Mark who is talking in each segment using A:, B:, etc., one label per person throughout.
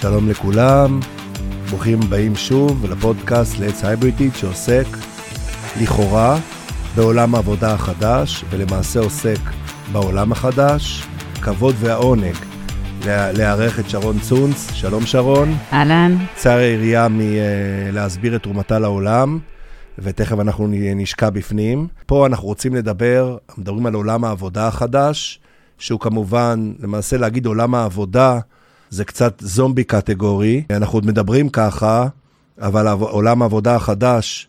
A: שלום לכולם, ברוכים הבאים שוב לפודקאסט Let's Hybrid שעוסק לכאורה בעולם העבודה החדש ולמעשה עוסק בעולם החדש. כבוד והעונג לארח את שרון צונץ, שלום שרון.
B: אהלן.
A: צער העירייה מלהסביר את תרומתה לעולם. ותכף אנחנו נשקע בפנים. פה אנחנו רוצים לדבר, מדברים על עולם העבודה החדש, שהוא כמובן, למעשה להגיד עולם העבודה, זה קצת זומבי קטגורי. אנחנו עוד מדברים ככה, אבל עולם העבודה החדש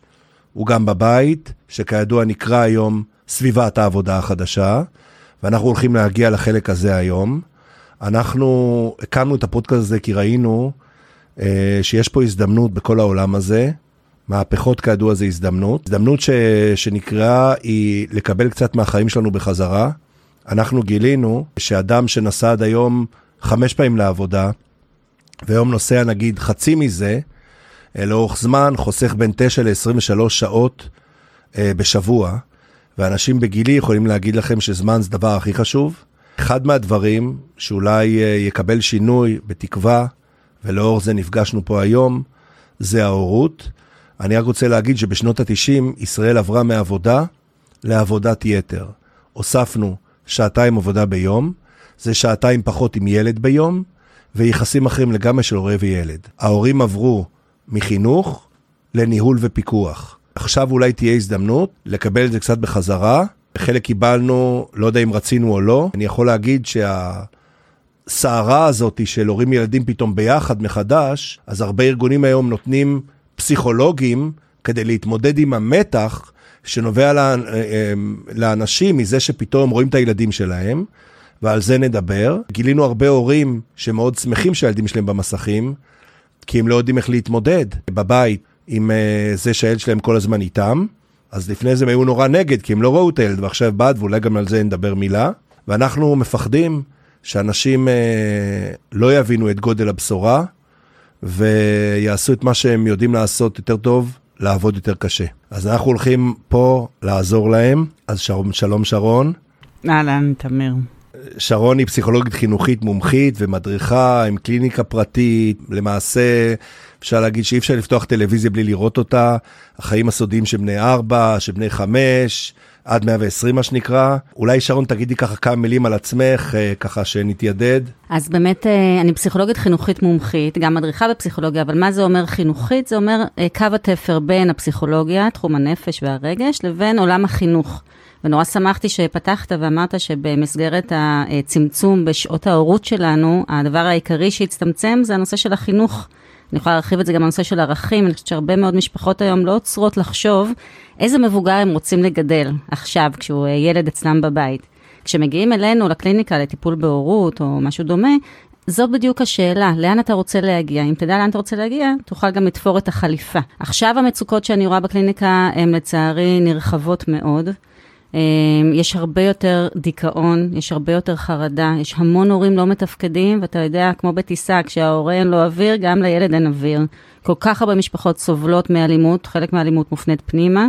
A: הוא גם בבית, שכידוע נקרא היום סביבת העבודה החדשה, ואנחנו הולכים להגיע לחלק הזה היום. אנחנו הקמנו את הפודקאסט הזה כי ראינו אה, שיש פה הזדמנות בכל העולם הזה. מהפכות כידוע זה הזדמנות. הזדמנות ש... שנקראה היא לקבל קצת מהחיים שלנו בחזרה. אנחנו גילינו שאדם שנסע עד היום חמש פעמים לעבודה, והיום נוסע נגיד חצי מזה, אה, לאורך זמן חוסך בין 9 ל-23 שעות אה, בשבוע, ואנשים בגילי יכולים להגיד לכם שזמן זה דבר הכי חשוב. אחד מהדברים שאולי אה, יקבל שינוי בתקווה, ולאור זה נפגשנו פה היום, זה ההורות. אני רק רוצה להגיד שבשנות ה-90 ישראל עברה מעבודה לעבודת יתר. הוספנו שעתיים עבודה ביום, זה שעתיים פחות עם ילד ביום, ויחסים אחרים לגמרי של הורה וילד. ההורים עברו מחינוך לניהול ופיקוח. עכשיו אולי תהיה הזדמנות לקבל את זה קצת בחזרה. חלק קיבלנו, לא יודע אם רצינו או לא. אני יכול להגיד שהסערה הזאת של הורים ילדים פתאום ביחד מחדש, אז הרבה ארגונים היום נותנים פסיכולוגים כדי להתמודד עם המתח שנובע אה, אה, לאנשים מזה שפתאום רואים את הילדים שלהם, ועל זה נדבר. גילינו הרבה הורים שמאוד שמחים שהילדים שלהם במסכים, כי הם לא יודעים איך להתמודד בבית עם אה, זה שהילד שלהם כל הזמן איתם. אז לפני זה הם היו נורא נגד, כי הם לא ראו את הילד, ועכשיו בעד, ואולי גם על זה נדבר מילה. ואנחנו מפחדים שאנשים אה, לא יבינו את גודל הבשורה, ויעשו את מה שהם יודעים לעשות יותר טוב, לעבוד יותר קשה. אז אנחנו הולכים פה לעזור להם. אז שלום, שלום שרון.
B: אהלן, תמיר.
A: שרון היא פסיכולוגית חינוכית מומחית ומדריכה עם קליניקה פרטית. למעשה, אפשר להגיד שאי אפשר לפתוח טלוויזיה בלי לראות אותה. החיים הסודיים של בני ארבע, של בני חמש, עד 120 מה שנקרא. אולי שרון תגידי ככה כמה מילים על עצמך, אה, ככה שנתיידד.
B: אז באמת אה, אני פסיכולוגית חינוכית מומחית, גם מדריכה בפסיכולוגיה, אבל מה זה אומר חינוכית? זה אומר אה, קו התפר בין הפסיכולוגיה, תחום הנפש והרגש, לבין עולם החינוך. ונורא שמחתי שפתחת ואמרת שבמסגרת הצמצום בשעות ההורות שלנו, הדבר העיקרי שהצטמצם זה הנושא של החינוך. אני יכולה להרחיב את זה גם בנושא של ערכים, אני חושבת שהרבה מאוד משפחות היום לא עוצרות לחשוב איזה מבוגר הם רוצים לגדל עכשיו, כשהוא ילד אצלם בבית. כשמגיעים אלינו לקליניקה לטיפול בהורות או משהו דומה, זו בדיוק השאלה, לאן אתה רוצה להגיע? אם תדע לאן אתה רוצה להגיע, תוכל גם לתפור את החליפה. עכשיו המצוקות שאני רואה בקליניקה הן לצערי נרחבות מאוד. אמ, יש הרבה יותר דיכאון, יש הרבה יותר חרדה, יש המון הורים לא מתפקדים, ואתה יודע, כמו בטיסה, כשההורה אין לו אוויר, גם לילד אין אוויר. כל כך הרבה משפחות סובלות מאלימות, חלק מהאלימות מופנית פנימה,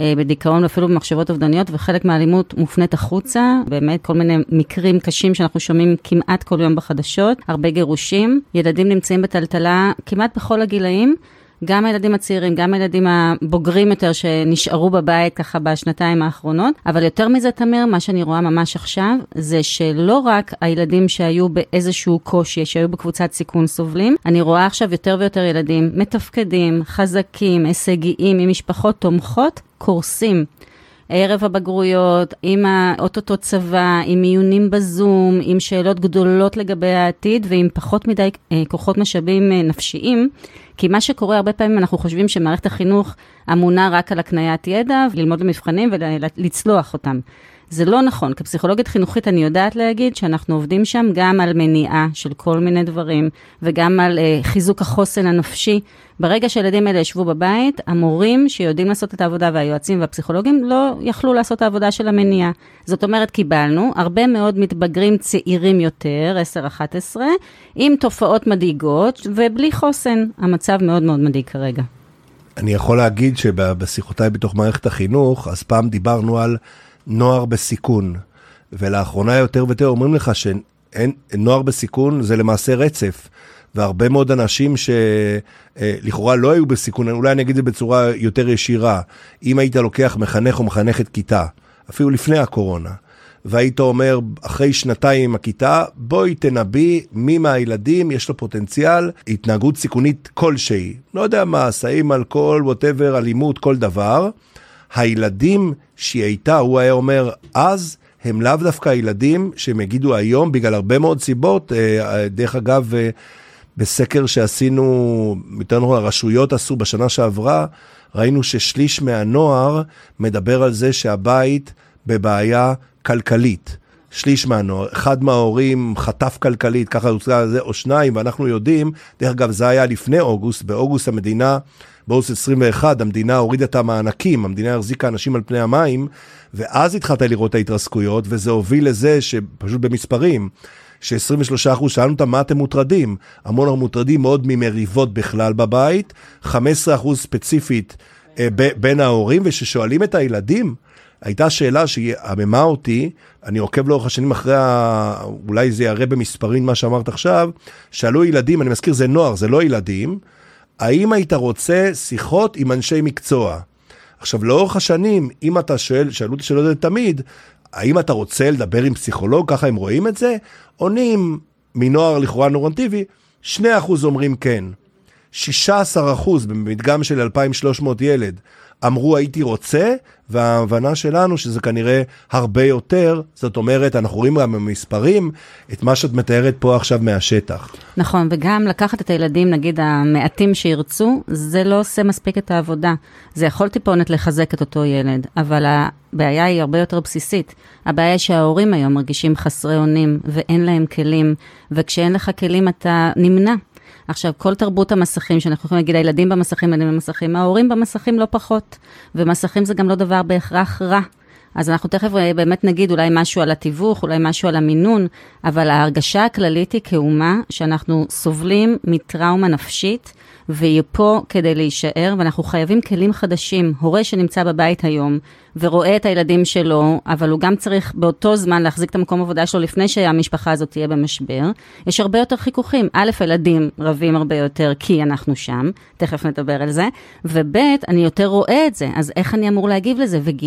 B: אה, בדיכאון ואפילו במחשבות אובדניות, וחלק מהאלימות מופנית החוצה, באמת כל מיני מקרים קשים שאנחנו שומעים כמעט כל יום בחדשות, הרבה גירושים, ילדים נמצאים בטלטלה כמעט בכל הגילאים. גם הילדים הצעירים, גם הילדים הבוגרים יותר שנשארו בבית ככה בשנתיים האחרונות. אבל יותר מזה, תמיר, מה שאני רואה ממש עכשיו, זה שלא רק הילדים שהיו באיזשהו קושי, שהיו בקבוצת סיכון סובלים, אני רואה עכשיו יותר ויותר ילדים מתפקדים, חזקים, הישגיים, עם משפחות תומכות, קורסים. ערב הבגרויות, עם האוטוטו צבא, עם עיונים בזום, עם שאלות גדולות לגבי העתיד ועם פחות מדי אה, כוחות משאבים אה, נפשיים. כי מה שקורה הרבה פעמים, אנחנו חושבים שמערכת החינוך אמונה רק על הקניית ידע, ללמוד במבחנים ולצלוח אותם. זה לא נכון. כפסיכולוגית חינוכית אני יודעת להגיד שאנחנו עובדים שם גם על מניעה של כל מיני דברים, וגם על uh, חיזוק החוסן הנפשי. ברגע שהילדים האלה ישבו בבית, המורים שיודעים לעשות את העבודה והיועצים והפסיכולוגים לא יכלו לעשות את העבודה של המניעה. זאת אומרת, קיבלנו הרבה מאוד מתבגרים צעירים יותר, 10-11, עם תופעות מדאיגות ובלי חוסן. המצב מאוד מאוד מדאיג כרגע.
A: אני יכול להגיד שבשיחותיי בתוך מערכת החינוך, אז פעם דיברנו על נוער בסיכון. ולאחרונה יותר ויותר אומרים לך שנוער בסיכון זה למעשה רצף. והרבה מאוד אנשים שלכאורה לא היו בסיכון, אולי אני אגיד את זה בצורה יותר ישירה, אם היית לוקח מחנך או מחנכת כיתה, אפילו לפני הקורונה, והיית אומר, אחרי שנתיים עם הכיתה, בואי תנבאי מי מהילדים יש לו פוטנציאל התנהגות סיכונית כלשהי. לא יודע מה, סעים, אלכוהול, ווטאבר, אלימות, כל דבר. הילדים שהיא הייתה, הוא היה אומר אז, הם לאו דווקא הילדים שהם יגידו היום, בגלל הרבה מאוד סיבות. אה, דרך אגב, אה, בסקר שעשינו, יותר נכון הרשויות עשו בשנה שעברה, ראינו ששליש מהנוער מדבר על זה שהבית בבעיה כלכלית. שליש מהנוער, אחד מההורים חטף כלכלית, ככה הוצגה על זה, או שניים, ואנחנו יודעים, דרך אגב, זה היה לפני אוגוסט, באוגוסט המדינה, באוגוסט 21, המדינה הורידה את המענקים, המדינה החזיקה אנשים על פני המים, ואז התחלת לראות את ההתרסקויות, וזה הוביל לזה שפשוט במספרים, ש-23% שאלנו אותם מה אתם מוטרדים. המון מוטרדים מאוד ממריבות בכלל בבית, 15% ספציפית אה, בין ההורים, וששואלים את הילדים, הייתה שאלה שהיא עממה אותי, אני עוקב לאורך השנים אחרי, ה... אולי זה יראה במספרים מה שאמרת עכשיו, שאלו ילדים, אני מזכיר זה נוער, זה לא ילדים, האם היית רוצה שיחות עם אנשי מקצוע? עכשיו, לאורך השנים, אם אתה שואל, שאלו אותי שאלות תמיד, האם אתה רוצה לדבר עם פסיכולוג, ככה הם רואים את זה? עונים מנוער לכאורה נורמטיבי, 2% אומרים כן. 16% במדגם של 2,300 ילד אמרו הייתי רוצה, וההבנה שלנו שזה כנראה הרבה יותר, זאת אומרת, אנחנו רואים גם במספרים את מה שאת מתארת פה עכשיו מהשטח.
B: נכון, וגם לקחת את הילדים, נגיד המעטים שירצו, זה לא עושה מספיק את העבודה. זה יכול טיפונת לחזק את אותו ילד, אבל הבעיה היא הרבה יותר בסיסית. הבעיה היא שההורים היום מרגישים חסרי אונים ואין להם כלים, וכשאין לך כלים אתה נמנע. עכשיו, כל תרבות המסכים, שאנחנו יכולים להגיד, הילדים במסכים, הילדים במסכים, ההורים במסכים לא פחות. ומסכים זה גם לא דבר בהכרח רע. אז אנחנו תכף אה, באמת נגיד אולי משהו על התיווך, אולי משהו על המינון, אבל ההרגשה הכללית היא כאומה שאנחנו סובלים מטראומה נפשית, והיא פה כדי להישאר, ואנחנו חייבים כלים חדשים. הורה שנמצא בבית היום ורואה את הילדים שלו, אבל הוא גם צריך באותו זמן להחזיק את המקום עבודה שלו לפני שהמשפחה הזאת תהיה במשבר, יש הרבה יותר חיכוכים. א', הילדים רבים הרבה יותר כי אנחנו שם, תכף נדבר על זה, וב', אני יותר רואה את זה, אז איך אני אמור להגיב לזה? וג',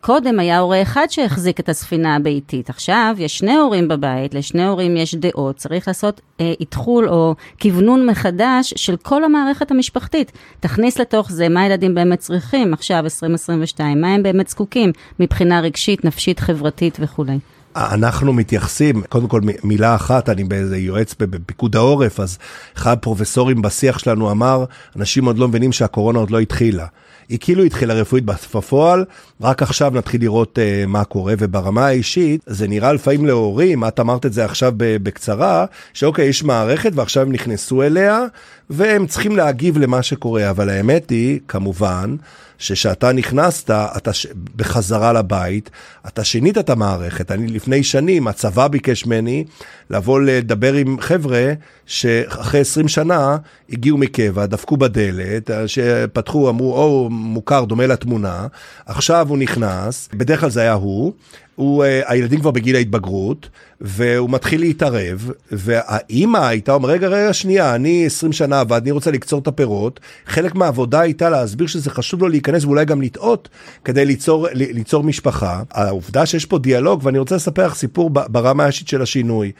B: קודם היה הורה אחד שהחזיק את הספינה הביתית, עכשיו יש שני הורים בבית, לשני הורים יש דעות, צריך לעשות אה, או כוונון מחדש של כל המערכת המשפחתית. תכניס לתוך זה מה הילדים באמת צריכים עכשיו, 2022, מה הם באמת זקוקים מבחינה רגשית, נפשית, חברתית וכולי.
A: אנחנו מתייחסים, קודם כל מילה אחת, אני באיזה יועץ בפיקוד העורף, אז אחד הפרופסורים בשיח שלנו אמר, אנשים עוד לא מבינים שהקורונה עוד לא התחילה. היא כאילו התחילה רפואית בפועל, רק עכשיו נתחיל לראות uh, מה קורה, וברמה האישית, זה נראה לפעמים להורים, את אמרת את זה עכשיו בקצרה, שאוקיי, יש מערכת ועכשיו הם נכנסו אליה, והם צריכים להגיב למה שקורה, אבל האמת היא, כמובן, שכשאתה נכנסת, אתה ש... בחזרה לבית, אתה שינית את המערכת. אני לפני שנים, הצבא ביקש ממני לבוא לדבר עם חבר'ה שאחרי 20 שנה הגיעו מקבע, דפקו בדלת, שפתחו, אמרו, או, מוכר, דומה לתמונה, עכשיו הוא נכנס, בדרך כלל זה היה הוא, הוא, אה, הילדים כבר בגיל ההתבגרות, והוא מתחיל להתערב, והאימא הייתה אומרת, רגע, רגע, שנייה, אני 20 שנה עבד, אני רוצה לקצור את הפירות. חלק מהעבודה הייתה להסביר שזה חשוב לו להיכנס ואולי גם לטעות, כדי ליצור, ליצור משפחה. העובדה שיש פה דיאלוג, ואני רוצה לספר לך סיפור ברמה האישית של השינוי.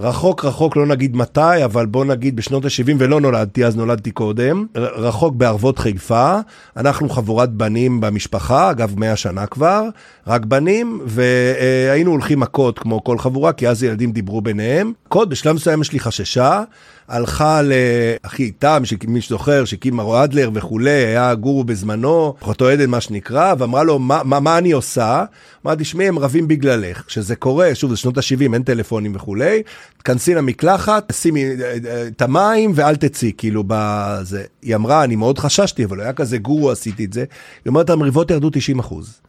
A: רחוק רחוק, לא נגיד מתי, אבל בוא נגיד בשנות ה-70, ולא נולדתי, אז נולדתי קודם, רחוק בערבות חיפה, אנחנו חבורת בנים במשפחה, אגב 100 שנה כבר, רק בנים, והיינו הולכים מכות כמו כל חבורה, כי אז ילדים דיברו ביניהם. קוד, בשלב מסוים יש לי חששה, הלכה לאחי איתם, מי שזוכר, שהקים מרו אדלר וכולי, היה גורו בזמנו, אחותו עדן מה שנקרא, ואמרה לו, מה, מה, מה אני עושה? אמרתי, שמי, הם רבים בגללך. כשזה קורה, שוב, זה שנות ה-70, אין טלפונים וכולי, תכנסי למקלחת, שימי אה, אה, את המים ואל תצאי, כאילו, בזה. היא אמרה, אני מאוד חששתי, אבל היה כזה גורו, עשיתי את זה. היא אומרת, המריבות ירדו 90 אחוז.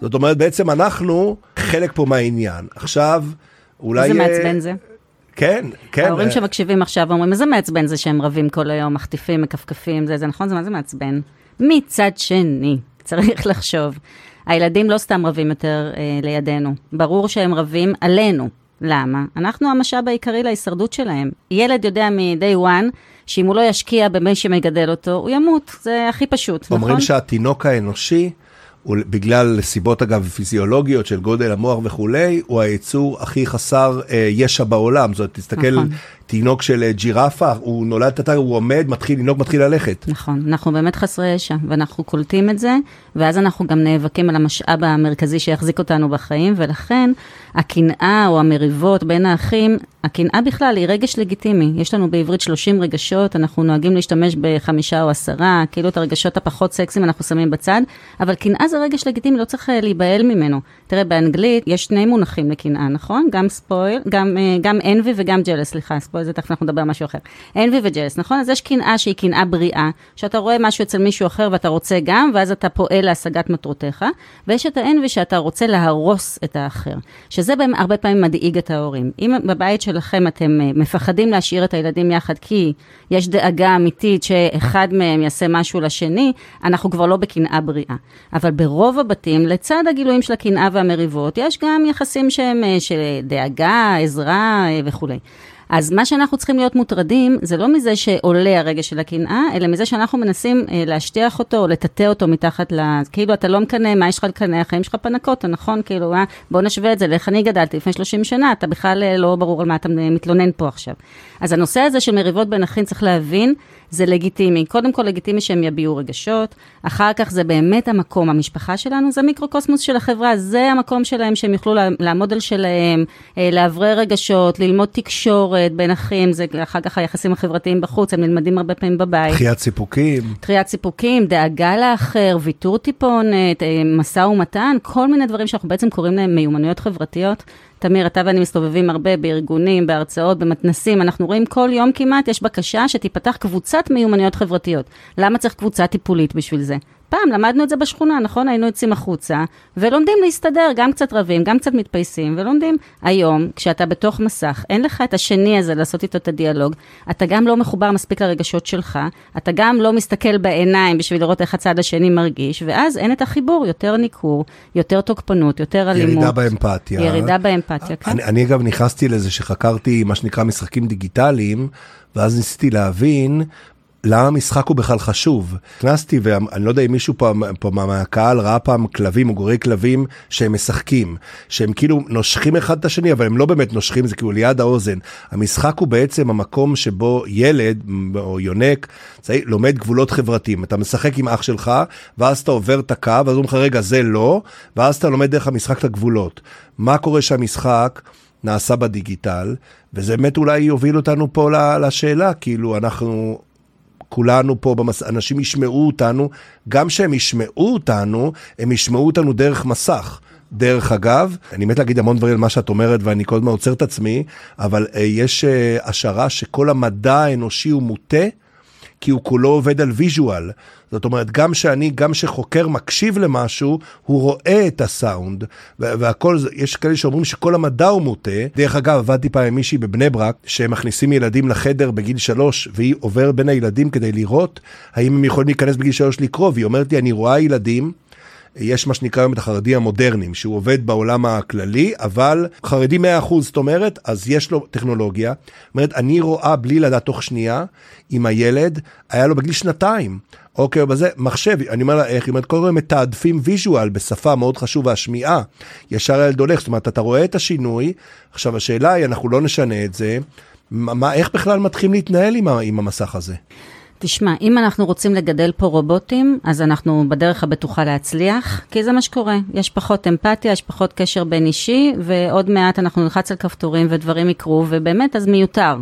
A: זאת אומרת, בעצם אנחנו חלק פה מהעניין. עכשיו, אולי...
B: איזה מעצבן זה.
A: כן, כן.
B: ההורים שמקשיבים עכשיו אומרים, איזה מעצבן זה שהם רבים כל היום, מחטיפים, מכפכפים, זה, זה נכון? זה מה זה מעצבן? מצד שני, צריך לחשוב, הילדים לא סתם רבים יותר אה, לידינו, ברור שהם רבים עלינו. למה? אנחנו המשאב העיקרי להישרדות שלהם. ילד יודע מ-day one, שאם הוא לא ישקיע במי שמגדל אותו, הוא ימות. זה הכי פשוט,
A: אומרים
B: נכון?
A: אומרים שהתינוק האנושי, בגלל סיבות אגב פיזיולוגיות של גודל המוח וכולי, הוא היצור הכי חסר אה, ישע בעולם. זאת אומרת, תסתכל,
B: נכון.
A: תינוק של אה, ג'ירפה, הוא נולד, אתה, הוא עומד, מתחיל לנהוג, מתחיל ללכת.
B: נכון, אנחנו באמת חסרי ישע, ואנחנו קולטים את זה, ואז אנחנו גם נאבקים על המשאב המרכזי שיחזיק אותנו בחיים, ולכן הקנאה או המריבות בין האחים, הקנאה בכלל היא רגש לגיטימי. יש לנו בעברית 30 רגשות, אנחנו נוהגים להשתמש בחמישה או עשרה, כאילו את הרגשות הפחות סקסיים אנחנו שמים בצד, אבל קנאה זה רגש לגיטימי, לא צריך אה, להיבהל ממנו. תראה, באנגלית יש שני מונחים לקנאה, נכון? גם ספויל, גם, אה, גם envy וגם jealous, סליחה, ספויל זה תכף אנחנו נדבר על משהו אחר. envy וג'לס, נכון? אז יש קנאה שהיא קנאה בריאה, שאתה רואה משהו אצל מישהו אחר ואתה רוצה גם, ואז אתה פועל להשגת מטרותיך, ויש את ה-envy שאתה רוצה להרוס את האחר, שזה הרבה פעמים מדאיג את ההורים. אם בבית שלכם אתם אה, מפחדים להשאיר את הילדים יחד כי יש דאגה אמיתית שאחד מהם יעשה משהו לשני, אנחנו כבר לא בקנאה בריאה. אבל ברוב הבתים, לצד הגילויים של הקנאה והמריבות, יש גם יחסים שהם אה, של דאגה, עזרה אה, וכולי. אז מה שאנחנו צריכים להיות מוטרדים, זה לא מזה שעולה הרגש של הקנאה, אלא מזה שאנחנו מנסים אה, להשטיח אותו או לטאטא אותו מתחת ל... כאילו, אתה לא מקנא, מה יש לך לקנא? החיים שלך פנקוטה, נכון? כאילו, אה, בוא נשווה את זה לאיך אני גדלתי לפני 30 שנה, אתה בכלל אה, לא ברור על מה אתה מתלונן פה עכשיו. אז הנושא הזה של מריבות בין אחים, צריך להבין, זה לגיטימי. קודם כל לגיטימי שהם יביעו רגשות, אחר כך זה באמת המקום, המשפחה שלנו, זה מיקרוקוסמוס של החברה, זה המקום שלהם שהם יוכלו לעמוד על שלהם, אה, לאוורר רגשות, ללמוד תקשורת בין אחים, זה אחר כך היחסים החברתיים בחוץ, הם נלמדים הרבה פעמים בבית.
A: דחיית סיפוקים.
B: דחיית סיפוקים, דאגה לאחר, ויתור טיפונת, אה, משא ומתן, כל מיני דברים שאנחנו בעצם קוראים להם מיומנויות חברתיות. תמיר, אתה ואני מסתובבים הרבה בארגונים, בהרצאות, במתנסים, אנחנו רואים כל יום כמעט, יש בקשה שתיפתח קבוצת מיומנויות חברתיות. למה צריך קבוצה טיפולית בשביל זה? פעם למדנו את זה בשכונה, נכון? היינו יוצאים החוצה, ולומדים להסתדר, גם קצת רבים, גם קצת מתפייסים, ולומדים. היום, כשאתה בתוך מסך, אין לך את השני הזה לעשות איתו את הדיאלוג, אתה גם לא מחובר מספיק לרגשות שלך, אתה גם לא מסתכל בעיניים בשביל לראות איך הצד השני מרגיש, ואז אין את החיבור, יותר ניכור, יותר תוקפנות, יותר אלימות.
A: ירידה באמפתיה.
B: ירידה באמפתיה, כן.
A: אני, אני אגב נכנסתי לזה שחקרתי מה שנקרא משחקים דיגיטליים, ואז ניסיתי להבין למה המשחק הוא בכלל חשוב. נכנסתי ואני לא יודע אם מישהו פה, פה מהקהל ראה פעם כלבים או כלבים שהם משחקים, שהם כאילו נושכים אחד את השני, אבל הם לא באמת נושכים, זה כאילו ליד האוזן. המשחק הוא בעצם המקום שבו ילד או יונק צעיר, לומד גבולות חברתיים. אתה משחק עם אח שלך, ואז אתה עובר את הקו, ואז אומרים לך רגע זה לא, ואז אתה לומד דרך המשחק את הגבולות. מה קורה שהמשחק נעשה בדיגיטל, וזה באמת אולי יוביל אותנו פה לשאלה, כאילו אנחנו... כולנו פה, במס... אנשים ישמעו אותנו, גם שהם ישמעו אותנו, הם ישמעו אותנו דרך מסך. דרך אגב, אני מת להגיד המון דברים על מה שאת אומרת ואני כל הזמן עוצר את עצמי, אבל uh, יש uh, השערה שכל המדע האנושי הוא מוטה, כי הוא כולו עובד על ויז'ואל. זאת אומרת, גם שאני, גם שחוקר מקשיב למשהו, הוא רואה את הסאונד, והכל, יש כאלה שאומרים שכל המדע הוא מוטה. דרך אגב, עבדתי פעם עם מישהי בבני ברק, שהם מכניסים ילדים לחדר בגיל שלוש, והיא עוברת בין הילדים כדי לראות האם הם יכולים להיכנס בגיל שלוש לקרוא, והיא אומרת לי, אני רואה ילדים. יש מה שנקרא היום את החרדים המודרניים, שהוא עובד בעולם הכללי, אבל חרדי 100%, זאת אומרת, אז יש לו טכנולוגיה. זאת אומרת, אני רואה בלי לדעת תוך שנייה, אם הילד היה לו בגיל שנתיים. אוקיי, בזה, מחשב, אני אומר לה, איך, אם את כל הזמן מתעדפים ויז'ואל בשפה מאוד חשובה, השמיעה, ישר הילד הולך, זאת אומרת, אתה רואה את השינוי, עכשיו השאלה היא, אנחנו לא נשנה את זה, מה, איך בכלל מתחילים להתנהל עם, עם המסך הזה?
B: תשמע, אם אנחנו רוצים לגדל פה רובוטים, אז אנחנו בדרך הבטוחה להצליח, כי זה מה שקורה. יש פחות אמפתיה, יש פחות קשר בין אישי, ועוד מעט אנחנו נלחץ על כפתורים ודברים יקרו, ובאמת, אז מיותר.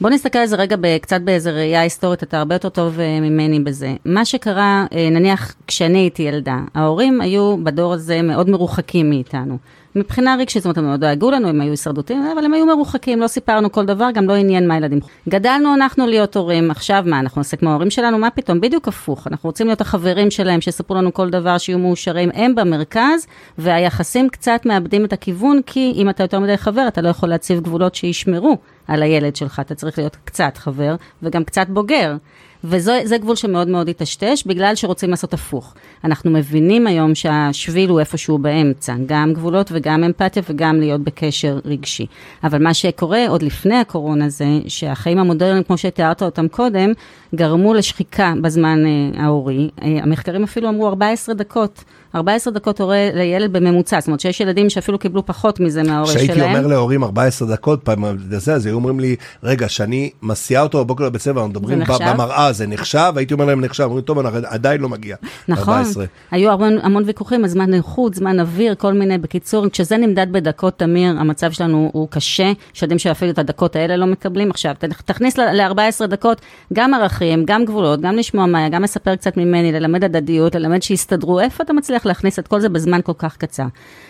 B: בוא נסתכל על זה רגע קצת באיזה ראייה היסטורית, אתה הרבה יותר טוב אה, ממני בזה. מה שקרה, אה, נניח כשאני הייתי ילדה, ההורים היו בדור הזה מאוד מרוחקים מאיתנו. מבחינה רגשית, זאת אומרת, הם מאוד דאגו לנו, הם היו הישרדותיים, אבל הם היו מרוחקים, לא סיפרנו כל דבר, גם לא עניין מה ילדים. גדלנו אנחנו להיות הורים, עכשיו מה, אנחנו נעשה כמו ההורים שלנו, מה פתאום? בדיוק הפוך. אנחנו רוצים להיות החברים שלהם, שיספרו לנו כל דבר, שיהיו מאושרים, הם במרכז, והיחסים קצת מאבדים את הכיוון, כי אם אתה יותר מדי חבר, אתה לא יכול להציב גבולות שישמרו על הילד שלך, אתה צריך להיות קצת חבר, וגם קצת בוגר. וזה גבול שמאוד מאוד היטשטש, בגלל שרוצים לעשות הפוך. אנחנו מבינים היום שהשביל הוא איפשהו באמצע, גם גבולות וגם אמפתיה וגם להיות בקשר רגשי. אבל מה שקורה עוד לפני הקורונה זה שהחיים המודרניים, כמו שתיארת אותם קודם, גרמו לשחיקה בזמן אה, ההורי. אה, המחקרים אפילו אמרו 14 דקות. 14 דקות הורה לילד בממוצע, זאת אומרת שיש ילדים שאפילו קיבלו פחות מזה מההורה שלהם.
A: כשהייתי אומר להורים 14 דקות, פעם זה, אז היו אומרים לי, רגע, שאני מסיע אותו בבוקר לבית ספר, אנחנו מדברים במראה, זה נחשב? הייתי אומר להם נחשב, אומרים, טוב, אני עדיין לא מגיע.
B: נכון, 14. היו המון, המון ויכוחים, זמן איכות, זמן אוויר, כל מיני, בקיצור, כשזה נמדד בדקות, תמיר, המצב שלנו הוא קשה, שיודעים שאפילו את הדקות האלה לא מקבלים. עכשיו, תכניס ל-14 דקות גם ערכים, גם גבולות, גם לשמוע מה, גם לספר קצת ממני, ללמד הדדיות, ללמד שיסתדרו, איפה אתה מצליח להכניס את כל זה בזמן כל כך קצר?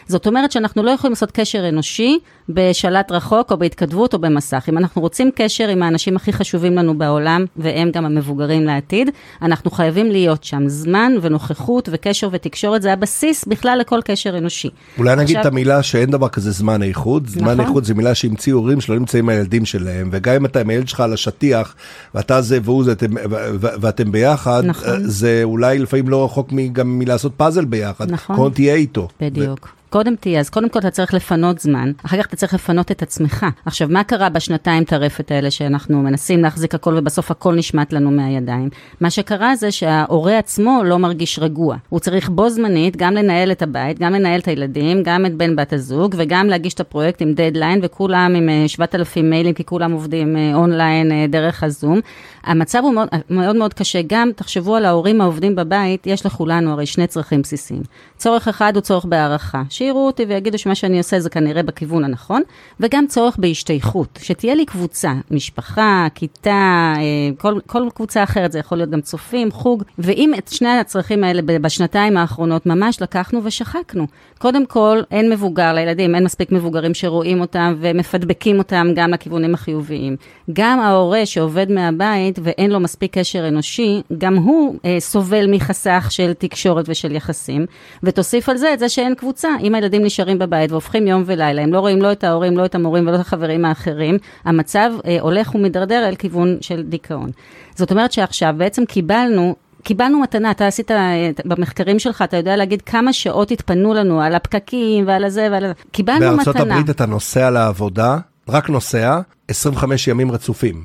B: זאת אומרת שאנחנו לא יכולים לעשות קשר אנושי בשלט רחוק או בהתכתבות או במסך. אם אנחנו רוצים קשר עם האנשים הכי חשובים לנו בעולם, והם גם המבוגרים לעתיד, אנחנו חייבים להיות שם. זמן ונוכחות וקשר ותקשורת זה הבסיס בכלל לכל קשר אנושי.
A: אולי נגיד עכשיו... את המילה שאין דבר כזה זמן איכות. זמן נכון. איכות זה מילה שהמציאו הורים שלא נמצאים הילדים שלהם, וגם אם אתה עם הילד שלך על השטיח, ואתה זה והוא זה, ואתם, ואתם ביחד, נכון. זה אולי לפעמים לא רחוק גם מלעשות פאזל ביחד. נכון. קודם תהיה איתו.
B: בדיוק. קודם תהיה, אז קודם כל אתה צריך לפנות זמן, אחר כך אתה צריך לפנות את עצמך. עכשיו, מה קרה בשנתיים טרפת האלה שאנחנו מנסים להחזיק הכל ובסוף הכל נשמט לנו מהידיים? מה שקרה זה שההורה עצמו לא מרגיש רגוע. הוא צריך בו זמנית גם לנהל את הבית, גם לנהל את הילדים, גם את בן בת הזוג, וגם להגיש את הפרויקט עם דדליין, וכולם עם 7,000 אה, מיילים, כי כולם עובדים אונליין אה, אה, דרך הזום. המצב הוא מאוד מאוד, מאוד קשה. גם, תחשבו על ההורים העובדים בבית, יש לכולנו הרי שני צרכים בסיסיים. צורך אחד הוא צורך בהערכה. שיראו אותי ויגידו שמה שאני עושה זה כנראה בכיוון הנכון, וגם צורך בהשתייכות, שתהיה לי קבוצה, משפחה, כיתה, אה, כל, כל קבוצה אחרת, זה יכול להיות גם צופים, חוג, ואם את שני הצרכים האלה בשנתיים האחרונות ממש לקחנו ושחקנו. קודם כל, אין מבוגר לילדים, אין מספיק מבוגרים שרואים אותם ומפדבקים אותם גם לכיוונים החיוביים. גם ההורה שעובד מהבית ואין לו מספיק קשר אנושי, גם הוא אה, סובל מחסך של תקשורת ושל יחסים, ותוסיף על זה את זה שאין קבוצה. אם הילדים נשארים בבית והופכים יום ולילה, הם לא רואים לא את ההורים, לא את המורים ולא את החברים האחרים, המצב אה, הולך ומתדרדר אל כיוון של דיכאון. זאת אומרת שעכשיו בעצם קיבלנו קיבלנו מתנה, אתה עשית אה, במחקרים שלך, אתה יודע להגיד כמה שעות התפנו לנו על הפקקים ועל הזה ועל זה, קיבלנו
A: בארצות מתנה. בארצות הברית אתה נוסע לעבודה, רק נוסע, 25 ימים רצופים.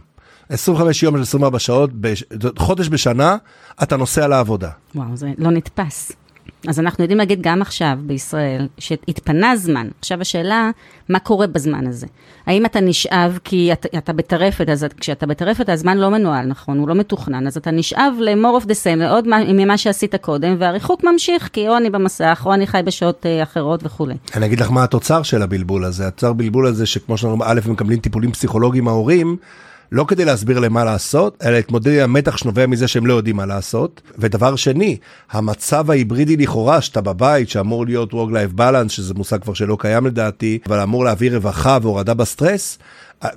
A: 25 יום של 24 שעות, חודש בשנה, אתה נוסע לעבודה.
B: וואו, זה לא נתפס. אז אנחנו יודעים להגיד גם עכשיו בישראל, שהתפנה זמן. עכשיו השאלה, מה קורה בזמן הזה? האם אתה נשאב כי אתה, אתה בטרפת, אז כשאתה בטרפת הזמן לא מנוהל, נכון? הוא לא מתוכנן, אז אתה נשאב ל-more of the same, לעוד ממה שעשית קודם, והריחוק ממשיך, כי או אני במסך, או אני חי בשעות uh, אחרות וכולי.
A: אני אגיד לך מה התוצר של הבלבול הזה. התוצר בלבול הזה, שכמו שאנחנו, א', מקבלים טיפולים פסיכולוגיים מההורים, לא כדי להסביר להם מה לעשות, אלא להתמודד עם המתח שנובע מזה שהם לא יודעים מה לעשות. ודבר שני, המצב ההיברידי לכאורה, שאתה בבית, שאמור להיות Work-Life Balance, שזה מושג כבר שלא קיים לדעתי, אבל אמור להביא רווחה והורדה בסטרס,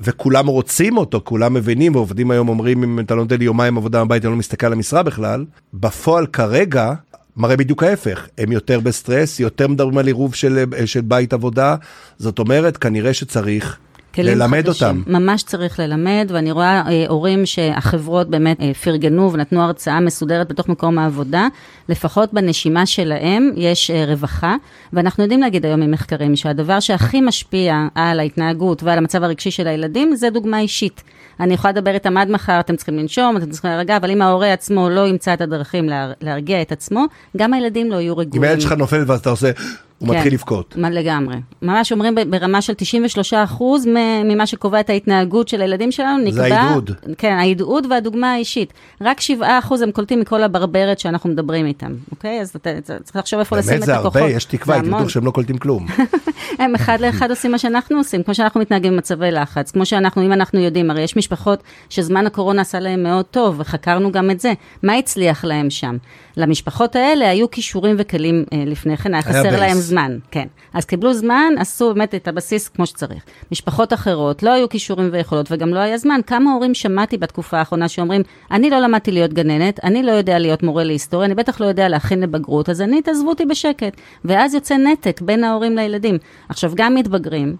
A: וכולם רוצים אותו, כולם מבינים, ועובדים היום אומרים, אם אתה לא נותן לי יומיים עבודה בבית, אני לא מסתכל על המשרה בכלל. בפועל כרגע, מראה בדיוק ההפך, הם יותר בסטרס, יותר מדברים על עירוב של, של בית עבודה, זאת אומרת, כנראה שצריך כלים ללמד חדשים. אותם.
B: ממש צריך ללמד, ואני רואה אה, הורים שהחברות באמת אה, פרגנו ונתנו הרצאה מסודרת בתוך מקום העבודה, לפחות בנשימה שלהם יש אה, רווחה, ואנחנו יודעים להגיד היום ממחקרים שהדבר שהכי משפיע על ההתנהגות ועל המצב הרגשי של הילדים זה דוגמה אישית. אני יכולה לדבר איתם עד מחר, אתם צריכים לנשום, אתם צריכים להירגע, אבל אם ההורה עצמו לא ימצא את הדרכים לה, להרגיע את עצמו, גם הילדים לא יהיו רגועים.
A: אם הילד שלך נופל ואז אתה עושה... הוא כן, מתחיל לבכות.
B: לגמרי. ממש אומרים ברמה של 93 אחוז ממה שקובע את ההתנהגות של הילדים שלנו, נקבע...
A: זה ההדהוד.
B: כן, ההדהוד והדוגמה האישית. רק 7 אחוז הם קולטים מכל הברברת שאנחנו מדברים איתם, אוקיי? אז אתה צריך לחשוב איפה לשים את הכוחות.
A: באמת זה הרבה, יש תקווה, הייתי בטוח שהם לא קולטים כלום.
B: הם אחד לאחד עושים מה שאנחנו עושים, כמו שאנחנו מתנהגים במצבי לחץ, כמו שאנחנו, אם אנחנו יודעים, הרי יש משפחות שזמן הקורונה עשה להם מאוד טוב, וחקרנו גם את זה. מה הצליח להם שם? למשפחות האלה היו כישורים וכלים אה, לפני כן, היה חסר היה להם זמן, כן. אז קיבלו זמן, עשו באמת את הבסיס כמו שצריך. משפחות אחרות, לא היו כישורים ויכולות וגם לא היה זמן. כמה הורים שמעתי בתקופה האחרונה שאומרים, אני לא למדתי להיות גננת, אני לא יודע להיות מורה להיסטוריה, אני בטח לא יודע להכין לבגרות, אז אני, תעזבו אותי בשקט. ואז יוצא נתק בין ההורים לילדים. עכשיו, גם מתבגרים,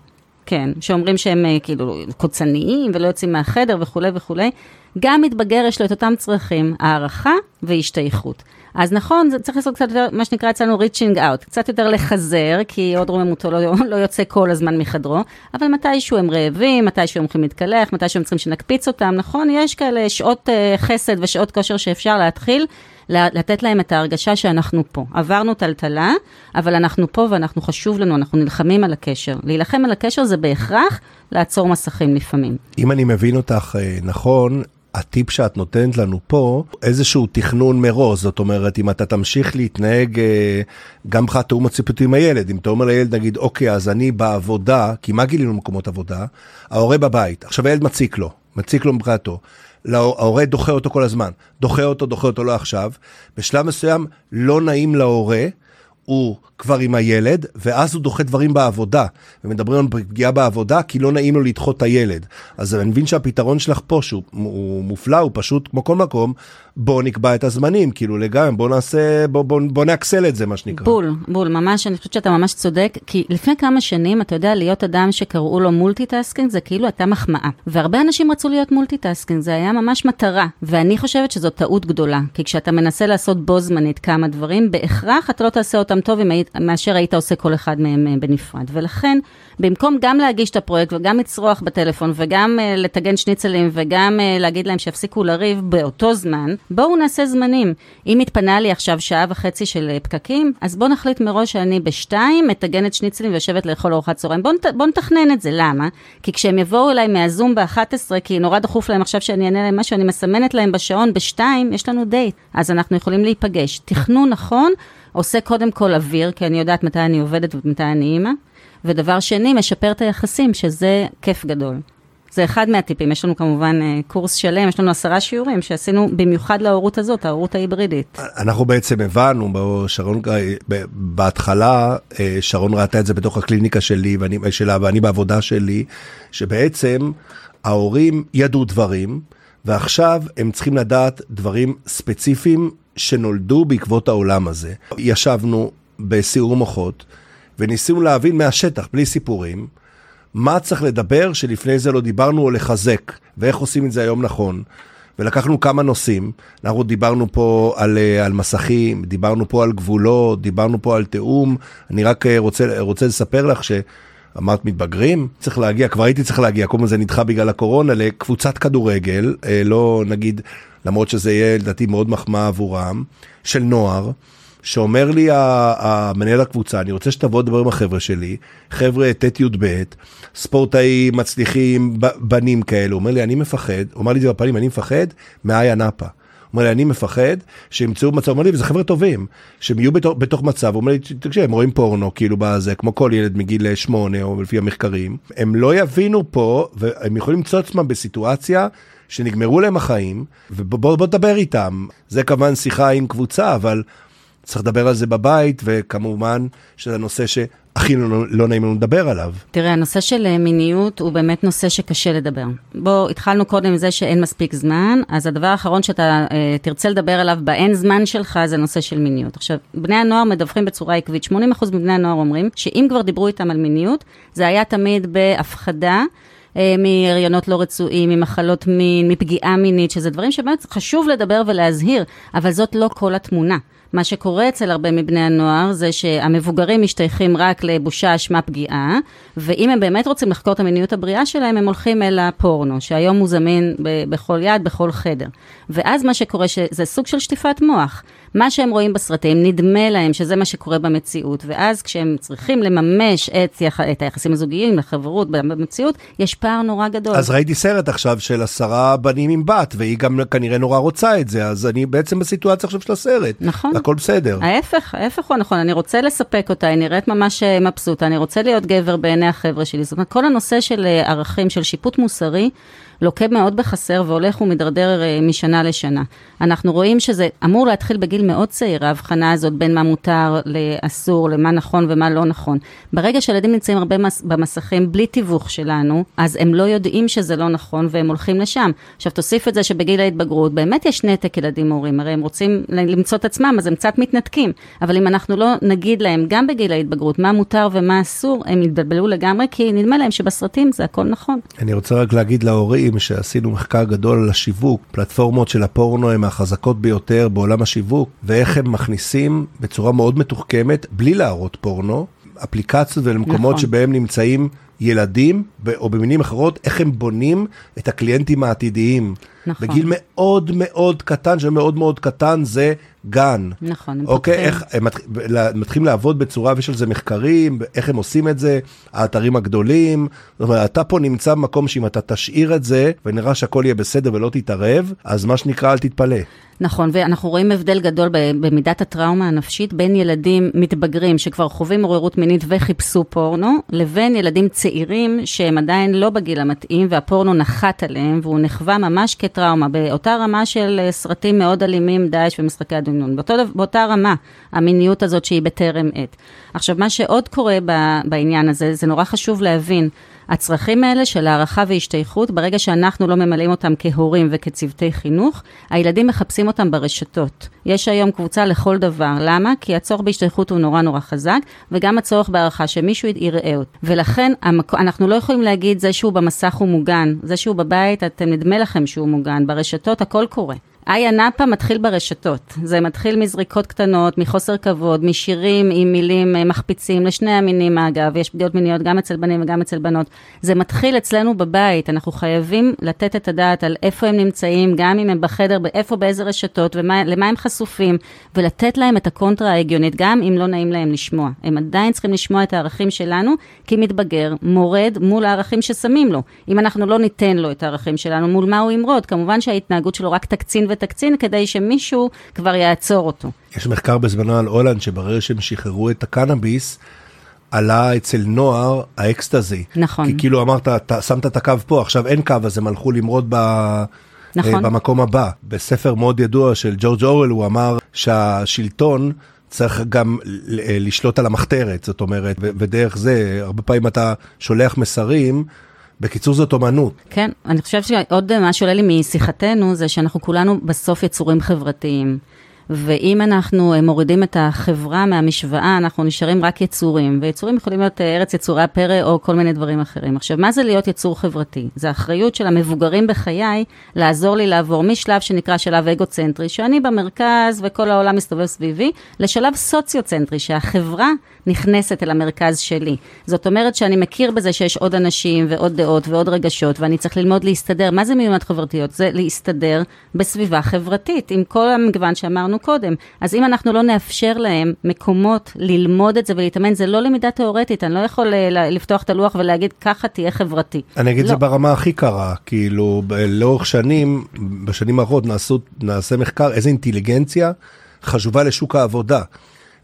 B: כן, שאומרים שהם אה, כאילו קוצניים ולא יוצאים מהחדר וכולי וכולי. גם מתבגר יש לו את אותם צרכים, הערכה והשתייכות. אז נכון, זה צריך לעשות קצת יותר, מה שנקרא אצלנו reaching out, קצת יותר לחזר, כי עוד רוממותו לא, לא יוצא כל הזמן מחדרו, אבל מתישהו הם רעבים, מתישהו הם הולכים להתקלח, מתישהו הם צריכים שנקפיץ אותם, נכון? יש כאלה שעות uh, חסד ושעות כושר שאפשר להתחיל. לתת להם את ההרגשה שאנחנו פה. עברנו טלטלה, אבל אנחנו פה ואנחנו חשוב לנו, אנחנו נלחמים על הקשר. להילחם על הקשר זה בהכרח לעצור מסכים לפעמים.
A: אם אני מבין אותך אה, נכון, הטיפ שאת נותנת לנו פה, איזשהו תכנון מראש, זאת אומרת, אם אתה תמשיך להתנהג אה, גם מבחינת תאום הציפותי עם הילד, אם אתה אומר לילד, נגיד, אוקיי, אז אני בעבודה, כי מה גילינו במקומות עבודה? ההורה בבית, עכשיו הילד מציק לו, מציק לו מבחינתו. ההורה דוחה אותו כל הזמן, דוחה אותו, דוחה אותו לא עכשיו. בשלב מסוים לא נעים להורה, הוא כבר עם הילד, ואז הוא דוחה דברים בעבודה. ומדברים על פגיעה בעבודה, כי לא נעים לו לדחות את הילד. אז אני מבין שהפתרון שלך פה, שהוא מופלא, הוא פשוט, כמו כל מקום, בוא נקבע את הזמנים, כאילו לגמרי, בוא נעשה, בוא, בוא, בוא נ excel את זה, מה שנקרא.
B: בול, בול, ממש, אני חושבת שאתה ממש צודק, כי לפני כמה שנים, אתה יודע, להיות אדם שקראו לו multitasking, זה כאילו אתה מחמאה. והרבה אנשים רצו להיות multitasking, זה היה ממש מטרה. ואני חושבת שזו טעות גדולה, כי כשאתה מנסה לעשות בו זמנית כמה דברים, בהכרח אתה לא תעשה אותם טוב מאשר היית עושה כל אחד מהם אה, בנפרד. ולכן, במקום גם להגיש את הפרויקט וגם לצרוח בטלפון וגם uh, לטגן שניצלים וגם uh, להגיד להם שיפסיקו לריב באותו זמן, בואו נעשה זמנים. אם מתפנה לי עכשיו שעה וחצי של uh, פקקים, אז בואו נחליט מראש שאני בשתיים מטגנת שניצלים ויושבת לאכול ארוחת צהריים. בואו בוא נתכנן את זה, למה? כי כשהם יבואו אליי מהזום ב-11, כי נורא דחוף להם עכשיו שאני אענה להם משהו, אני מסמנת להם בשעון בשתיים, יש לנו דייט. אז אנחנו יכולים להיפגש. תכנון נכון. עושה קודם כל אוויר, כי אני יודעת מתי אני עובדת ומתי אני אימא, ודבר שני, משפר את היחסים, שזה כיף גדול. זה אחד מהטיפים, יש לנו כמובן אה, קורס שלם, יש לנו עשרה שיעורים שעשינו במיוחד להורות הזאת, ההורות ההיברידית.
A: אנחנו בעצם הבנו, שרון, בהתחלה אה, שרון ראתה את זה בתוך הקליניקה שלי ואני, שלה ואני בעבודה שלי, שבעצם ההורים ידעו דברים, ועכשיו הם צריכים לדעת דברים ספציפיים שנולדו בעקבות העולם הזה. ישבנו בסיעור מוחות וניסינו להבין מהשטח, בלי סיפורים, מה צריך לדבר שלפני זה לא דיברנו או לחזק, ואיך עושים את זה היום נכון. ולקחנו כמה נושאים, אנחנו דיברנו פה על, אה, על מסכים, דיברנו פה על גבולות, דיברנו פה על תיאום, אני רק אה, רוצה, רוצה לספר לך ש... אמרת מתבגרים, צריך להגיע, כבר הייתי צריך להגיע, כל הזמן זה נדחה בגלל הקורונה, לקבוצת כדורגל, אה, לא נגיד, למרות שזה יהיה לדעתי מאוד מחמאה עבורם, של נוער. שאומר לי המנהל הקבוצה, אני רוצה שתבוא לדבר עם החבר'ה שלי, חבר'ה ט'-י"ב, ספורטאים מצליחים, בנים כאלו, אומר לי, אני מפחד, הוא אמר לי את זה בפנים, אני מפחד מאיה נאפה. הוא אומר לי, אני מפחד שימצאו מצב, הוא אומר לי, וזה חבר'ה טובים, שהם יהיו בתוך, בתוך מצב, הוא אומר לי, תקשיב, הם רואים פורנו, כאילו בזה, כמו כל ילד מגיל שמונה, או לפי המחקרים, הם לא יבינו פה, והם יכולים למצוא עצמם בסיטואציה שנגמרו להם החיים, ובוא נדבר איתם. זה כמובן שיחה עם קבוצה, אבל צריך לדבר על זה בבית, וכמובן שזה נושא שהכי לא, לא נעים לנו לדבר עליו.
B: תראה, הנושא של אה, מיניות הוא באמת נושא שקשה לדבר. בוא, התחלנו קודם עם זה שאין מספיק זמן, אז הדבר האחרון שאתה אה, תרצה לדבר עליו באין זמן שלך זה נושא של מיניות. עכשיו, בני הנוער מדווחים בצורה עקבית, 80% מבני הנוער אומרים שאם כבר דיברו איתם על מיניות, זה היה תמיד בהפחדה. אה, מהריונות לא רצויים, ממחלות מין, מפגיעה מינית, שזה דברים שבאמת חשוב לדבר ולהזהיר, אבל זאת לא כל התמונה. מה שקורה אצל הרבה מבני הנוער זה שהמבוגרים משתייכים רק לבושה, אשמה, פגיעה, ואם הם באמת רוצים לחקור את המיניות הבריאה שלהם, הם הולכים אל הפורנו, שהיום הוא זמין בכל יד, בכל חדר. ואז מה שקורה, שזה סוג של שטיפת מוח. מה שהם רואים בסרטים, נדמה להם שזה מה שקורה במציאות, ואז כשהם צריכים לממש את, יח... את היחסים הזוגיים, לחברות במציאות, יש פער נורא גדול.
A: אז ראיתי סרט עכשיו של עשרה בנים עם בת, והיא גם כנראה נורא רוצה את זה, אז אני בעצם בסיטואציה עכשיו של הסרט.
B: נכון.
A: הכל בסדר.
B: ההפך, ההפך הוא הנכון, אני רוצה לספק אותה, היא נראית ממש אה, מבסוטה, אני רוצה להיות גבר בעיני החבר'ה שלי. זאת אומרת, כל הנושא של אה, ערכים, של שיפוט מוסרי, לוקה מאוד בחסר והולך ומידרדר אה, משנה לשנה. אנחנו רואים שזה אמור להתחיל בגיל מאוד צעיר, ההבחנה הזאת בין מה מותר לאסור, למה נכון ומה לא נכון. ברגע שילדים נמצאים הרבה במסכים בלי תיווך שלנו, אז הם לא יודעים שזה לא נכון והם הולכים לשם. עכשיו תוסיף את זה שבגיל ההתבגרות באמת יש נתק ילדים הורים, הרי הם רוצים למצוא את עצמם, אז הם קצת מתנתקים. אבל אם אנחנו לא נגיד להם, גם בגיל ההתבגרות, מה מותר ומה אסור, הם יתבלבלו לגמרי, כי נדמה להם שבסרטים זה הכל נכון.
A: אני רוצה רק להגיד להורים שעשינו מחקר גדול על השיווק, פלטפורמות של הפורנו הן החזקות ביותר בעולם השיווק, ואיך הם מכניסים בצורה מאוד מתוחכמת, בלי להראות פורנו, אפליקציות ולמקומות נכון. שבהם נמצאים ילדים, או במינים אחרות, איך הם בונים את הקליינטים העתידיים. נכון. בגיל מאוד מאוד קטן, שמאוד מאוד קטן זה גן.
B: נכון, הם
A: אוקיי, פותחים. איך, הם מתח, מתחילים לעבוד בצורה, ויש על זה מחקרים, איך הם עושים את זה, האתרים הגדולים. זאת אומרת, אתה פה נמצא במקום שאם אתה תשאיר את זה, ונראה שהכל יהיה בסדר ולא תתערב, אז מה שנקרא, אל תתפלא.
B: נכון, ואנחנו רואים הבדל גדול במידת הטראומה הנפשית בין ילדים מתבגרים שכבר חווים עוררות מינית וחיפשו פורנו, לבין ילדים צעירים שהם עדיין לא בגיל המתאים והפורנו נחת עליהם והוא נחווה ממש כטראומה, באותה רמה של אה, סרטים מאוד אלימים, דאעש ומשחקי הדמיון, באותו, באותה רמה המיניות הזאת שהיא בטרם עת. עכשיו, מה שעוד קורה בעניין הזה, זה נורא חשוב להבין. הצרכים האלה של הערכה והשתייכות, ברגע שאנחנו לא ממלאים אותם כהורים וכצוותי חינוך, הילדים מחפשים אותם ברשתות. יש היום קבוצה לכל דבר. למה? כי הצורך בהשתייכות הוא נורא נורא חזק, וגם הצורך בהערכה שמישהו יראה אותו. ולכן המק... אנחנו לא יכולים להגיד זה שהוא במסך הוא מוגן, זה שהוא בבית, אתם נדמה לכם שהוא מוגן. ברשתות הכל קורה. איה נאפה מתחיל ברשתות. זה מתחיל מזריקות קטנות, מחוסר כבוד, משירים עם מילים אה, מחפיצים, לשני המינים אגב, יש פגיעות מיניות גם אצל בנים וגם אצל בנות. זה מתחיל אצלנו בבית, אנחנו חייבים לתת את הדעת על איפה הם נמצאים, גם אם הם בחדר, איפה, באיזה רשתות, ולמה הם חשופים, ולתת להם את הקונטרה ההגיונית, גם אם לא נעים להם לשמוע. הם עדיין צריכים לשמוע את הערכים שלנו, כי מתבגר מורד מול הערכים ששמים לו. אם אנחנו לא ניתן לו את הערכים שלנו, מול מה הוא ימרוד? כמובן שההתנהגות שלו רק תקצין ותקצין כדי שמישהו כבר יעצור אותו.
A: יש מחקר בזמנו על הולנד שברגע שהם שחררו את הקנאביס, עלה אצל נוער האקסטזי.
B: נכון.
A: כי כאילו אמרת, אתה שמת את הקו פה, עכשיו אין קו, אז הם הלכו למרוד ב... נכון. במקום הבא. בספר מאוד ידוע של ג'ורג' אורוול הוא אמר שהשלטון צריך גם לשלוט על המחתרת, זאת אומרת, ודרך זה, הרבה פעמים אתה שולח מסרים. בקיצור זאת אומנות.
B: כן, אני חושבת שעוד מה שעולה לי משיחתנו זה שאנחנו כולנו בסוף יצורים חברתיים. ואם אנחנו אה, מורידים את החברה מהמשוואה, אנחנו נשארים רק יצורים, ויצורים יכולים להיות אה, ארץ יצורי הפרא או כל מיני דברים אחרים. עכשיו, מה זה להיות יצור חברתי? זה האחריות של המבוגרים בחיי לעזור לי לעבור משלב שנקרא שלב אגוצנטרי, שאני במרכז וכל העולם מסתובב סביבי, לשלב סוציוצנטרי, שהחברה נכנסת אל המרכז שלי. זאת אומרת שאני מכיר בזה שיש עוד אנשים ועוד דעות ועוד רגשות, ואני צריך ללמוד להסתדר. מה זה מיומנויות חברתיות? זה להסתדר בסביבה חברתית, עם כל המגוון שאמרנו קודם. אז אם אנחנו לא נאפשר להם מקומות ללמוד את זה ולהתאמן, זה לא למידה תיאורטית, אני לא יכול אה, לפתוח את הלוח ולהגיד, ככה תהיה חברתי.
A: אני אגיד
B: לא.
A: זה ברמה הכי קרה, כאילו, לאורך שנים, בשנים האחרונות נעשה מחקר איזה אינטליגנציה חשובה לשוק העבודה.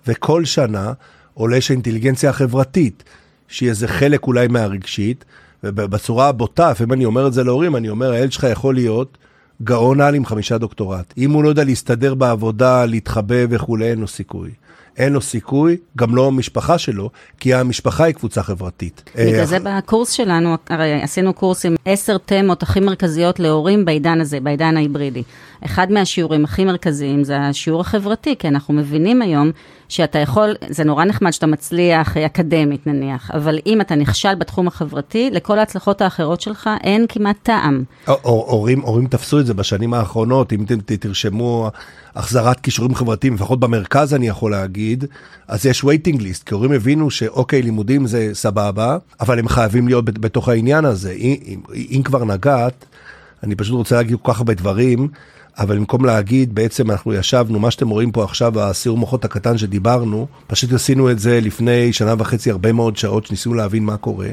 A: וכל שנה עולה שהאינטליגנציה החברתית, שהיא איזה חלק אולי מהרגשית, ובצורה הבוטה, לפעמים אני אומר את זה להורים, אני אומר, הילד שלך יכול להיות גאון על עם חמישה דוקטורט. אם הוא לא יודע להסתדר בעבודה, להתחבא וכולי, אין לו סיכוי. אין לו סיכוי, גם לא המשפחה שלו, כי המשפחה היא קבוצה חברתית.
B: בגלל אה, זה בקורס שלנו, הרי עשינו קורס עם עשר תמות הכי מרכזיות להורים בעידן הזה, בעידן ההיברידי. אחד מהשיעורים הכי מרכזיים זה השיעור החברתי, כי אנחנו מבינים היום שאתה יכול, זה נורא נחמד שאתה מצליח אקדמית נניח, אבל אם אתה נכשל בתחום החברתי, לכל ההצלחות האחרות שלך אין כמעט טעם.
A: הורים, הורים תפסו את זה בשנים האחרונות, אם תרשמו החזרת כישורים חברתיים, לפחות במרכז אני יכול להגיד, אז יש waiting list, כי הורים הבינו שאוקיי, לימודים זה סבבה, אבל הם חייבים להיות בתוך העניין הזה. אם, אם, אם כבר נגעת, אני פשוט רוצה להגיד כל כך הרבה דברים. אבל במקום להגיד, בעצם אנחנו ישבנו, מה שאתם רואים פה עכשיו, הסיור מוחות הקטן שדיברנו, פשוט עשינו את זה לפני שנה וחצי, הרבה מאוד שעות, שניסינו להבין מה קורה.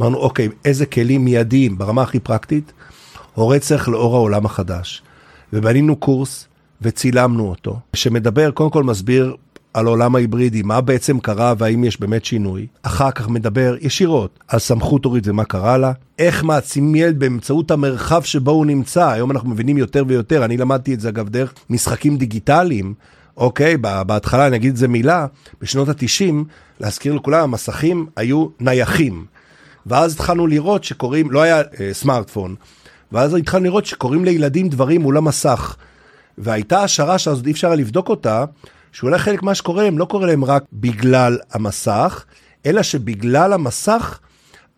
A: אמרנו, אוקיי, איזה כלים מיידיים, ברמה הכי פרקטית, הורה צריך לאור העולם החדש. ובנינו קורס וצילמנו אותו, שמדבר, קודם כל מסביר על העולם ההיברידי, מה בעצם קרה והאם יש באמת שינוי. אחר כך מדבר ישירות על סמכות הורית ומה קרה לה. איך מעצימים ילד באמצעות המרחב שבו הוא נמצא. היום אנחנו מבינים יותר ויותר, אני למדתי את זה אגב דרך משחקים דיגיטליים. אוקיי, בהתחלה אני אגיד את זה מילה, בשנות ה-90, להזכיר לכולם, המסכים היו נייחים. ואז התחלנו לראות שקוראים, לא היה אה, סמארטפון, ואז התחלנו לראות שקוראים לילדים דברים מול המסך. והייתה השערה שאז אי אפשר לבדוק אותה, שאולי חלק מה שקורה להם לא קורה להם רק בגלל המסך, אלא שבגלל המסך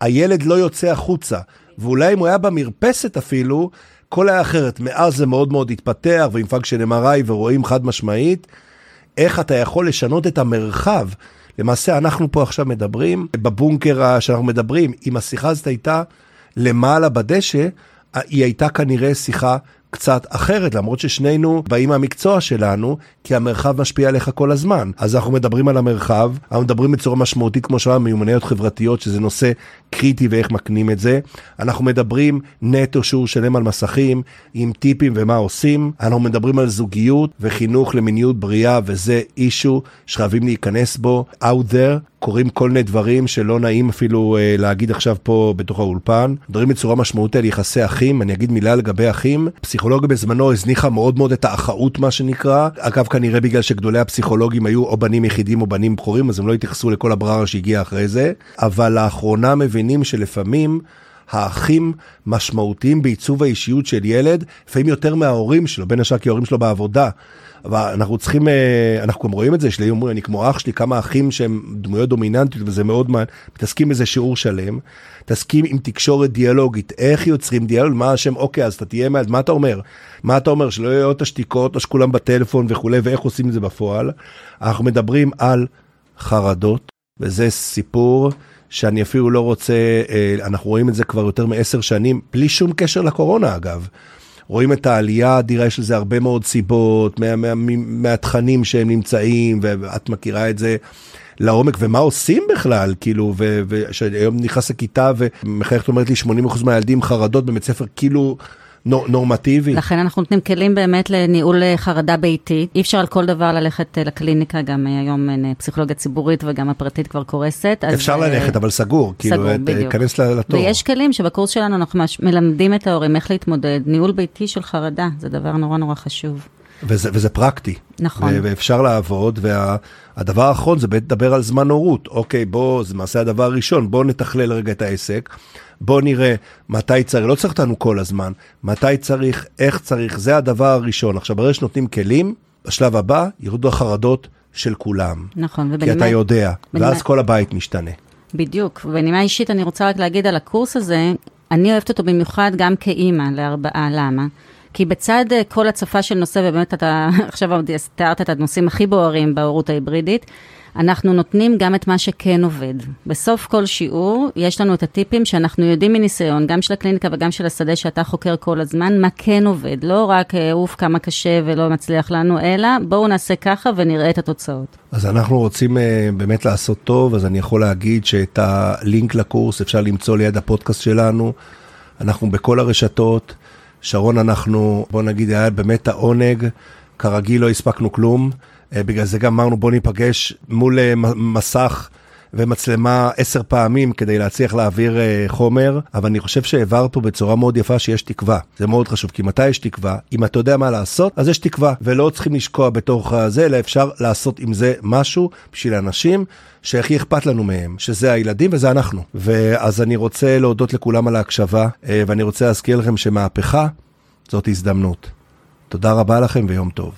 A: הילד לא יוצא החוצה. ואולי אם הוא היה במרפסת אפילו, הכל היה אחרת. מאז זה מאוד מאוד התפתח, ועם function MRI ורואים חד משמעית, איך אתה יכול לשנות את המרחב. למעשה אנחנו פה עכשיו מדברים, בבונקר שאנחנו מדברים, אם השיחה הזאת הייתה למעלה בדשא, היא הייתה כנראה שיחה קצת אחרת, למרות ששנינו באים מהמקצוע שלנו, כי המרחב משפיע עליך כל הזמן. אז אנחנו מדברים על המרחב, אנחנו מדברים בצורה משמעותית, כמו שאמרנו, מיומנויות חברתיות, שזה נושא קריטי ואיך מקנים את זה. אנחנו מדברים נטו שהוא שלם על מסכים, עם טיפים ומה עושים. אנחנו מדברים על זוגיות וחינוך למיניות בריאה, וזה אישו שחייבים להיכנס בו, out there. קורים כל מיני דברים שלא נעים אפילו אה, להגיד עכשיו פה בתוך האולפן. מדברים בצורה משמעותית על יחסי אחים, אני אגיד מילה לגבי אחים. פסיכולוגיה בזמנו הזניחה מאוד מאוד את האחאות מה שנקרא. אגב כנראה בגלל שגדולי הפסיכולוגים היו או בנים יחידים או בנים בכורים אז הם לא התייחסו לכל הבררה שהגיע אחרי זה. אבל לאחרונה מבינים שלפעמים האחים משמעותיים בעיצוב האישיות של ילד, לפעמים יותר מההורים שלו, בין השאר כי ההורים שלו בעבודה. אבל אנחנו צריכים, אה, אנחנו גם רואים את זה, שלי אומרים, אני כמו אח שלי, כמה אחים שהם דמויות דומיננטיות, וזה מאוד מעניין, מתעסקים בזה שיעור שלם, מתעסקים עם תקשורת דיאלוגית, איך יוצרים דיאלוג, מה השם, אוקיי, אז אתה תהיה מעל, מה אתה אומר? מה אתה אומר, שלא יהיו עוד השתיקות, או שכולם בטלפון וכולי, ואיך עושים את זה בפועל? אנחנו מדברים על חרדות, וזה סיפור. שאני אפילו לא רוצה, אה, אנחנו רואים את זה כבר יותר מעשר שנים, בלי שום קשר לקורונה אגב. רואים את העלייה האדירה, יש לזה הרבה מאוד סיבות, מה, מה, מה, מהתכנים שהם נמצאים, ואת מכירה את זה לעומק, ומה עושים בכלל, כאילו, ושהיום נכנס לכיתה ומחייכת אומרת לי 80% מהילדים חרדות בבית ספר, כאילו... נורמטיבי.
B: לכן אנחנו נותנים כלים באמת לניהול אה, חרדה ביתית. אי אפשר על כל דבר ללכת אה, לקליניקה, גם אה, היום פסיכולוגיה ציבורית וגם הפרטית כבר קורסת.
A: אפשר ללכת, אבל סגור, כאילו, כנס לתור.
B: ויש כלים שבקורס שלנו אנחנו מלמדים את ההורים איך להתמודד. ניהול ביתי של חרדה, זה דבר נורא נורא חשוב.
A: וזה, וזה פרקטי.
B: נכון.
A: ואפשר לעבוד, והדבר וה, האחרון זה באמת לדבר על זמן הורות. אוקיי, בוא, זה למעשה הדבר הראשון, בוא נתכלל רגע את העסק. בוא נראה מתי צריך, לא צריך אותנו כל הזמן, מתי צריך, איך צריך, זה הדבר הראשון. עכשיו, ברגע שנותנים כלים, בשלב הבא ירדו החרדות של כולם.
B: נכון,
A: ובנימה... כי אתה יודע, בנימה... ואז כל הבית משתנה.
B: בדיוק, ובנימה אישית אני רוצה רק להגיד על הקורס הזה, אני אוהבת אותו במיוחד גם כאימא לארבעה, למה? כי בצד אה, כל הצפה של נושא, ובאמת אתה עכשיו תיארת את הנושאים הכי בוערים בהורות ההיברידית, אנחנו נותנים גם את מה שכן עובד. בסוף כל שיעור יש לנו את הטיפים שאנחנו יודעים מניסיון, גם של הקליניקה וגם של השדה שאתה חוקר כל הזמן, מה כן עובד. לא רק אה, אוף כמה קשה ולא מצליח לנו, אלא בואו נעשה ככה ונראה את התוצאות.
A: אז אנחנו רוצים uh, באמת לעשות טוב, אז אני יכול להגיד שאת הלינק לקורס אפשר למצוא ליד הפודקאסט שלנו. אנחנו בכל הרשתות. שרון, אנחנו, בוא נגיד, היה באמת העונג, כרגיל לא הספקנו כלום. אה, בגלל זה גם אמרנו בוא ניפגש מול אה, מסך. ומצלמה עשר פעמים כדי להצליח להעביר uh, חומר, אבל אני חושב שהעברת פה בצורה מאוד יפה שיש תקווה. זה מאוד חשוב, כי מתי יש תקווה? אם אתה יודע מה לעשות, אז יש תקווה, ולא צריכים לשקוע בתוך זה, אלא אפשר לעשות עם זה משהו בשביל אנשים שהכי אכפת לנו מהם, שזה הילדים וזה אנחנו. ואז אני רוצה להודות לכולם על ההקשבה, uh, ואני רוצה להזכיר לכם שמהפכה זאת הזדמנות. תודה רבה לכם ויום טוב.